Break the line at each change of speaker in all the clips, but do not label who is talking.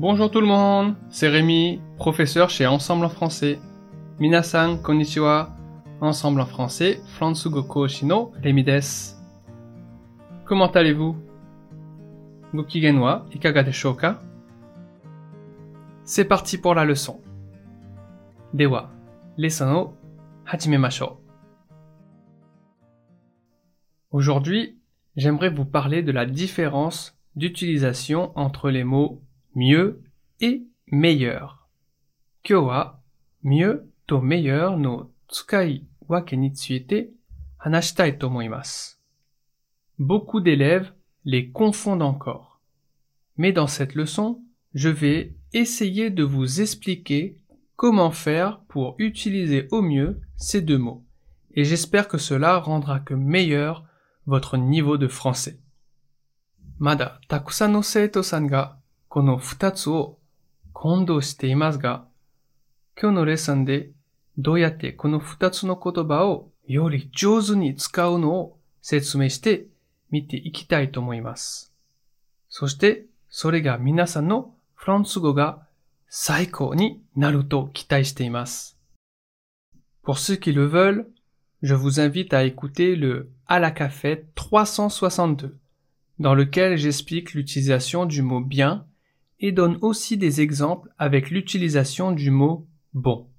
Bonjour tout le monde, c'est Rémi, professeur chez Ensemble en français. Minasan konnichiwa, Ensemble en français, Fransugo Koshi no Rémi desu. Comment allez-vous? Gokigen wa ikaga desho ka C'est parti pour la leçon. Dewa, leçon o hajimemashou. Aujourd'hui, j'aimerais vous parler de la différence d'utilisation entre les mots mieux et meilleur. Mieux to meilleur no tsukai. Beaucoup d'élèves les confondent encore. Mais dans cette leçon, je vais essayer de vous expliquer comment faire pour utiliser au mieux ces deux mots. Et j'espère que cela rendra que meilleur votre niveau de français. この二つを混同していますが、今日のレッスンでどうやってこの二つの言葉をより上手に使うのを説明して見ていきたいと思います。そしてそれが皆さんのフランス語が最高になると期待しています。Pour ceux qui le veulent, je vous invite à écouter le à la café 362, dans lequel j'explique l'utilisation du mot bien et donne aussi des exemples avec l'utilisation du mot bon.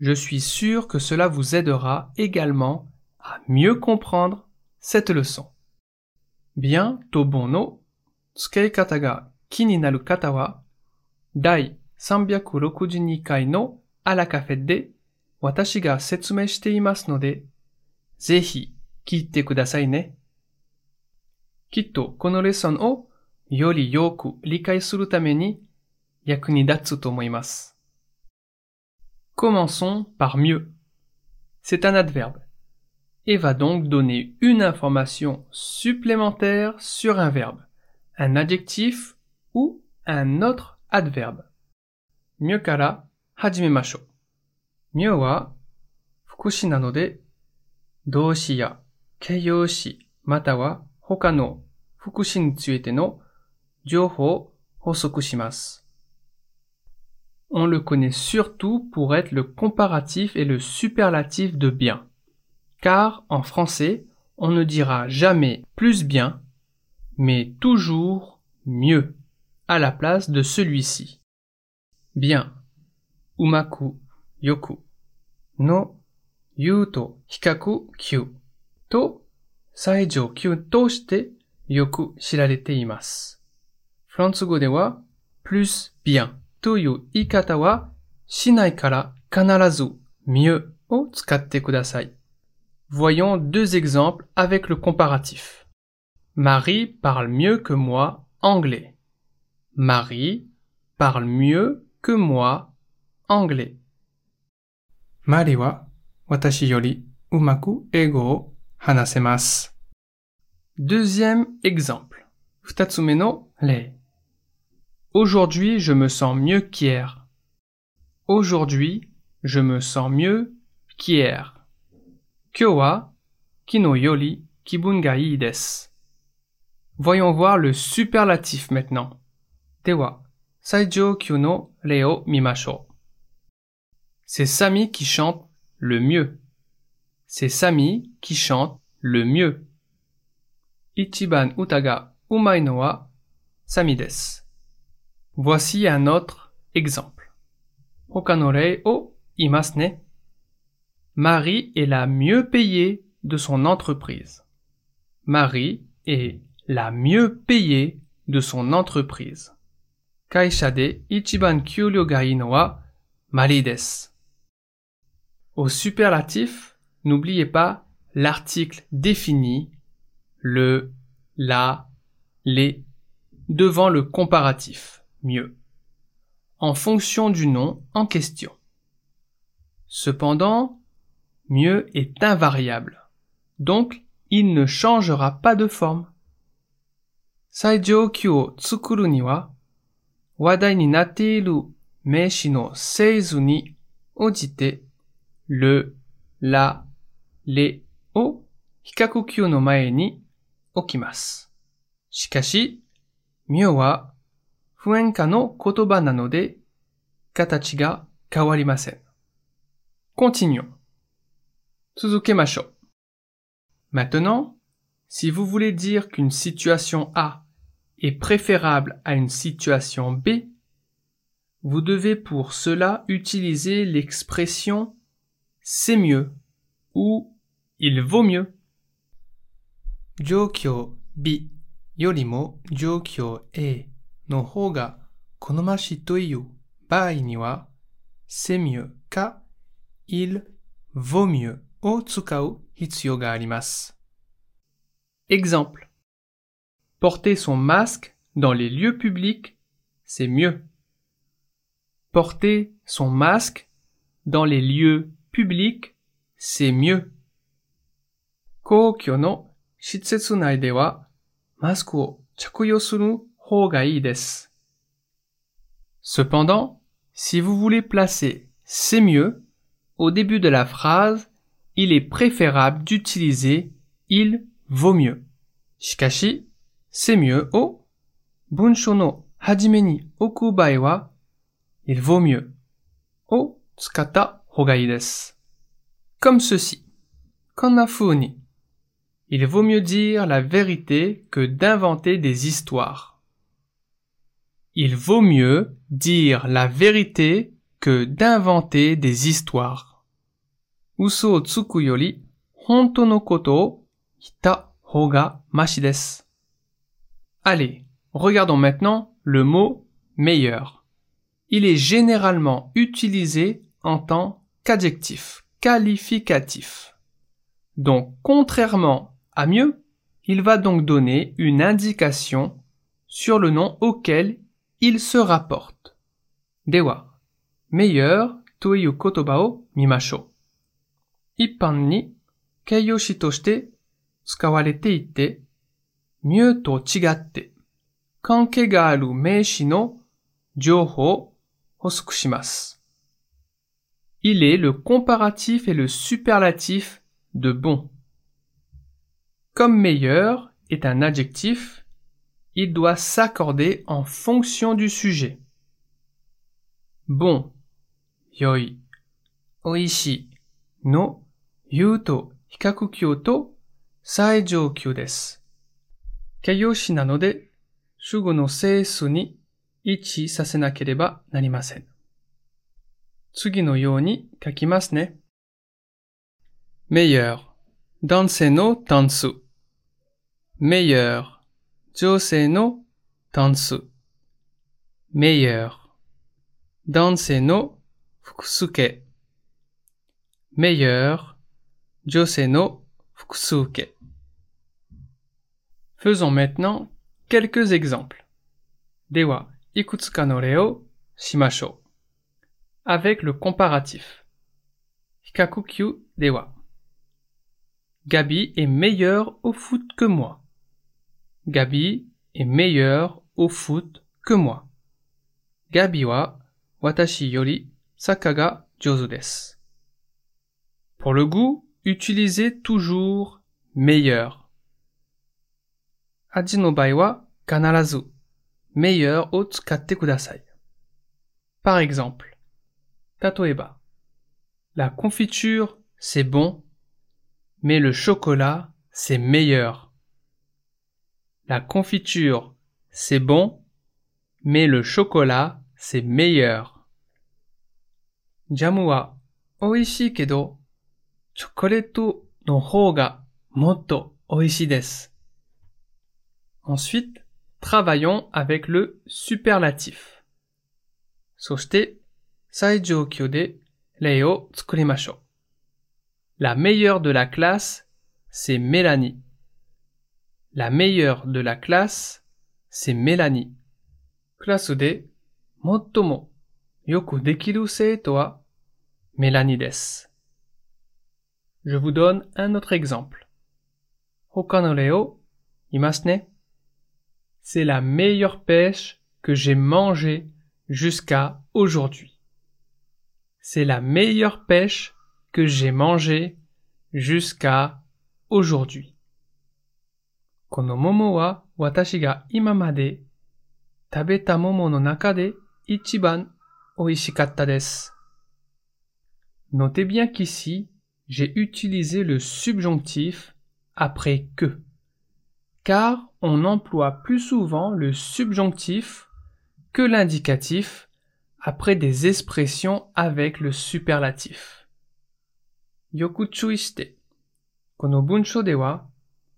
Je suis sûr que cela vous aidera également à mieux comprendre cette leçon. Bien, to bon no, tsukeikata ga ki ni naru kata wa, dai 362回のあらカフェで私が説明していますので、ぜひ聞いてくださいね。きっとこのレッスンを yori yoku likai suru tame ni yaku ni datsu to omoimasu. Commençons par mieux. C'est un adverbe et va donc donner une information supplémentaire sur un verbe, un adjectif ou un autre adverbe. Mieux kara hajimemashou. Mieux wa fukushi na no de doushi ya keiyoshi mata wa hoka no fukushi ni no on le connaît surtout pour être le comparatif et le superlatif de bien. Car en français, on ne dira jamais plus bien, mais toujours mieux à la place de celui-ci. Bien. Umaku, yoku. No, yuto, hikaku, kyu. To, saijo kyu to shite yoku shirarete imasu. Fantsugo dewa plus bien toyo ikata wa shinai kara mieux o tsukatte kudasai. Voyons deux exemples avec le comparatif. Marie parle mieux que moi anglais. Marie parle mieux que moi anglais. Marie wa watashi yori umaku ego o hanasemasu. Deuxième exemple. Futatsume no rei. Aujourd'hui, je me sens mieux qu'hier. Aujourd'hui, je me sens mieux qu'hier. Kyo wa kino yori kibun ga. Voyons voir le superlatif maintenant. Dewa, saijo kyu no reo mimashou. C'est Sami qui chante le mieux. C'est Sami qui chante le mieux. Ichiban utaga umai no wa Sami. Voici un autre exemple. Hokanorei o imasne. Marie est la mieux payée de son entreprise. Marie est la mieux payée de son entreprise. Kaisha de ichiban kyuryo ga no wa Marie. Au superlatif, n'oubliez pas l'article défini, le, la, les, devant le comparatif mieux, en fonction du nom en question. Cependant, mieux est invariable, donc il ne changera pas de forme. Saijo kyu tsukuru ni wa, wadai ni natte iru meishi no seizu ni ojite le, la, les o hikaku kyu no mae ni okimasu. Shikashi, mieux fuenka no kotoba nanode, katachi ga kawarimasen. Continuons. Tsuzukemashou. Maintenant, si vous voulez dire qu'une situation A est préférable à une situation B, vous devez pour cela utiliser l'expression c'est mieux ou il vaut mieux. Jokyo B よりも状況 A の方が好ましいという場合には c'est mieux か il vaut mieux を使う必要があります。Exemple. Porter son masque dans les lieux publics, c'est mieux. Porter son masque dans les lieux publics, c'est mieux. 公共の施設内では Cependant, si vous voulez placer c'est mieux au début de la phrase, il est préférable d'utiliser il vaut mieux. Shikashi, c'est mieux au bunsho no hajime ni oku wa il vaut mieux o tsukata hogai desu. Comme ceci. Konnafuni. Il vaut mieux dire la vérité que d'inventer des histoires. Il vaut mieux dire la vérité que d'inventer des histoires. Uso tsuku yori honto no koto ita hoga mashi. Allez, regardons maintenant le mot meilleur. Il est généralement utilisé en tant qu'adjectif, qualificatif. Donc, contrairement à mieux, il va donc donner une indication sur le nom auquel il se rapporte. Dewa, meilleur toiyu kotoba o mimashou. Ippan ni keiyoshi toshite tsukawarete ite, mieux to chigatte, kanke ga aru meishi no shimasu. Il est le comparatif et le superlatif de bon. Comme meilleur est un adjectif, il doit s'accorder en fonction du sujet. Bon, yoi, oishi, no, yuto, hikaku kyo to, saijōkyū desu. Keiyoshi nanode, shugo no seisu ni ichi sasenakereba narimasen. Tsugi no you ni kakimasu ne. Meilleur. Danse no tansu meilleur. No tansu. Meilleur. Danse no fukusuke. Meilleur. Jose no fukusuke. Faisons maintenant quelques exemples. Dewa ikutsuka no reo shimashou. Avec le comparatif. Hikakukyu dewa. Gabi est meilleur au foot que moi. Gabi est meilleur au foot que moi. Gabi wa watashi yori saka ga jozu desu. Pour le goût, utilisez toujours meilleur. Aji wa kanarazu meilleur o tsukatte kudasai. Par exemple, tatoeba. La confiture, c'est bon, mais le chocolat, c'est meilleur. La confiture, c'est bon, mais le chocolat, c'est meilleur. Jamu wa oishii kedo, chocolatto no hou motto oishii desu. Ensuite, travaillons avec le superlatif. Soshite, saijōkyō de rei o tsukurimashou. La meilleure de la classe, c'est Mélanie. La meilleure de la classe, c'est Mélanie. Je vous donne un autre exemple. C'est la meilleure pêche que j'ai mangée jusqu'à aujourd'hui. C'est la meilleure pêche que j'ai mangée jusqu'à aujourd'hui. この桃は私が今まで 食べた桃の中で一番美味しかったです。Notez bien qu'ici, j'ai utilisé le subjonctif après que, car on emploie plus souvent le subjonctif que l'indicatif après des expressions avec le superlatif. Yoku chui shite. この文章では、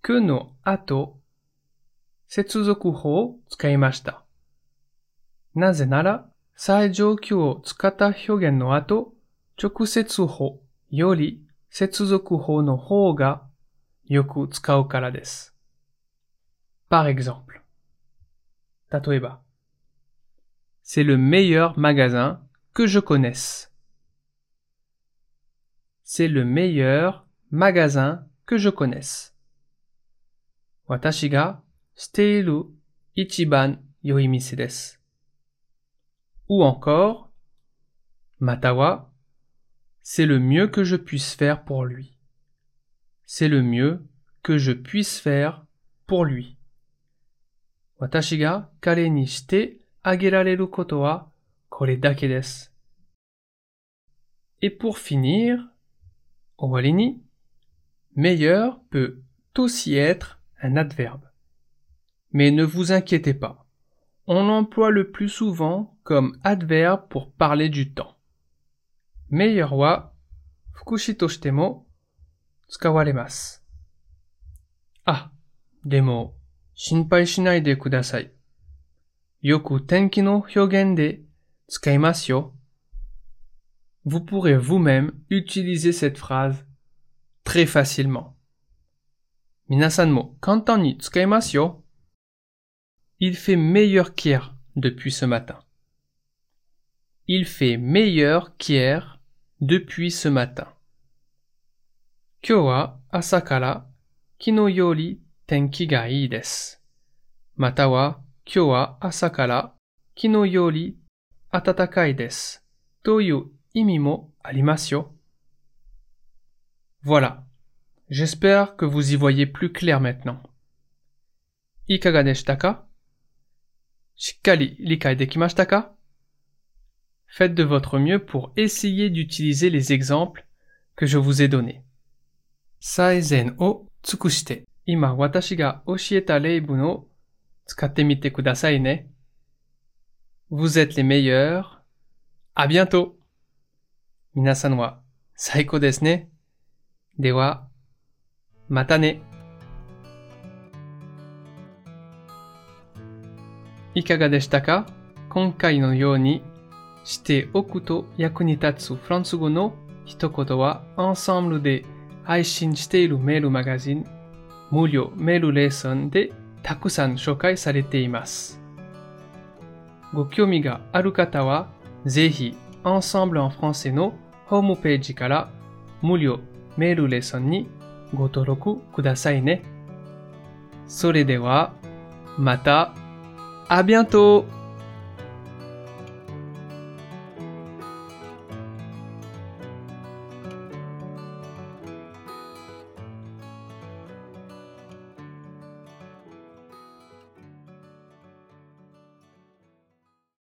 Que の後、接続法を使いました。なぜなら、最上級を使った表現の後、直接法より接続法の方がよく使うからです。Par exemple. 例えば、C'est le meilleur magasin que je connaisse. C'est le meilleur magasin que je connaisse. 私が知っている一番良い店です。Ou encore, または c'est le mieux que je puisse faire pour lui. C'est le mieux que je puisse faire pour lui. 私が彼にしてあげられることはこれだけです。Et pour finir, 終わりに meilleur peut aussi être un adverbe. Mais ne vous inquiétez pas, on l'emploie le plus souvent comme adverbe pour parler du temps. Meilleur wa fukushi toshitemo tsukawaremasu. Ah, demo shinpai shinai de kudasai. Yoku tenki no hyogen de. Vous pourrez vous-même utiliser cette phrase très facilement. Minasan mo kantan ni. Il fait meilleur qu'hier depuis ce matin. Il fait meilleur qu'hier depuis ce matin. Kyo wa asa kara kino yori tenki ga ii desu. Mata wa kyo atatakai Voilà, J'espère que vous y voyez plus clair maintenant. Ikaga deshita ka? Likai dekimashita ka? Faites de votre mieux pour essayer d'utiliser les exemples que je vous ai donnés. Saizen o tsukushite. Ima watashi ga oshieta reibun o tsukatte ne. Vous êtes les meilleurs. À bientôt. Minasan wa saiko desu ne? Dewa またね。いかがでしたか？今回のようにしておくと役に立つフランス語の一言は、アンサンブルで配信しているメールマガジン、無料メールレッスンでたくさん紹介されています。ご興味がある方は、ぜひ、アンサンブル en français のホームページから無料メールレッスンにご登録くださいね。それでは、また、あ bientôt!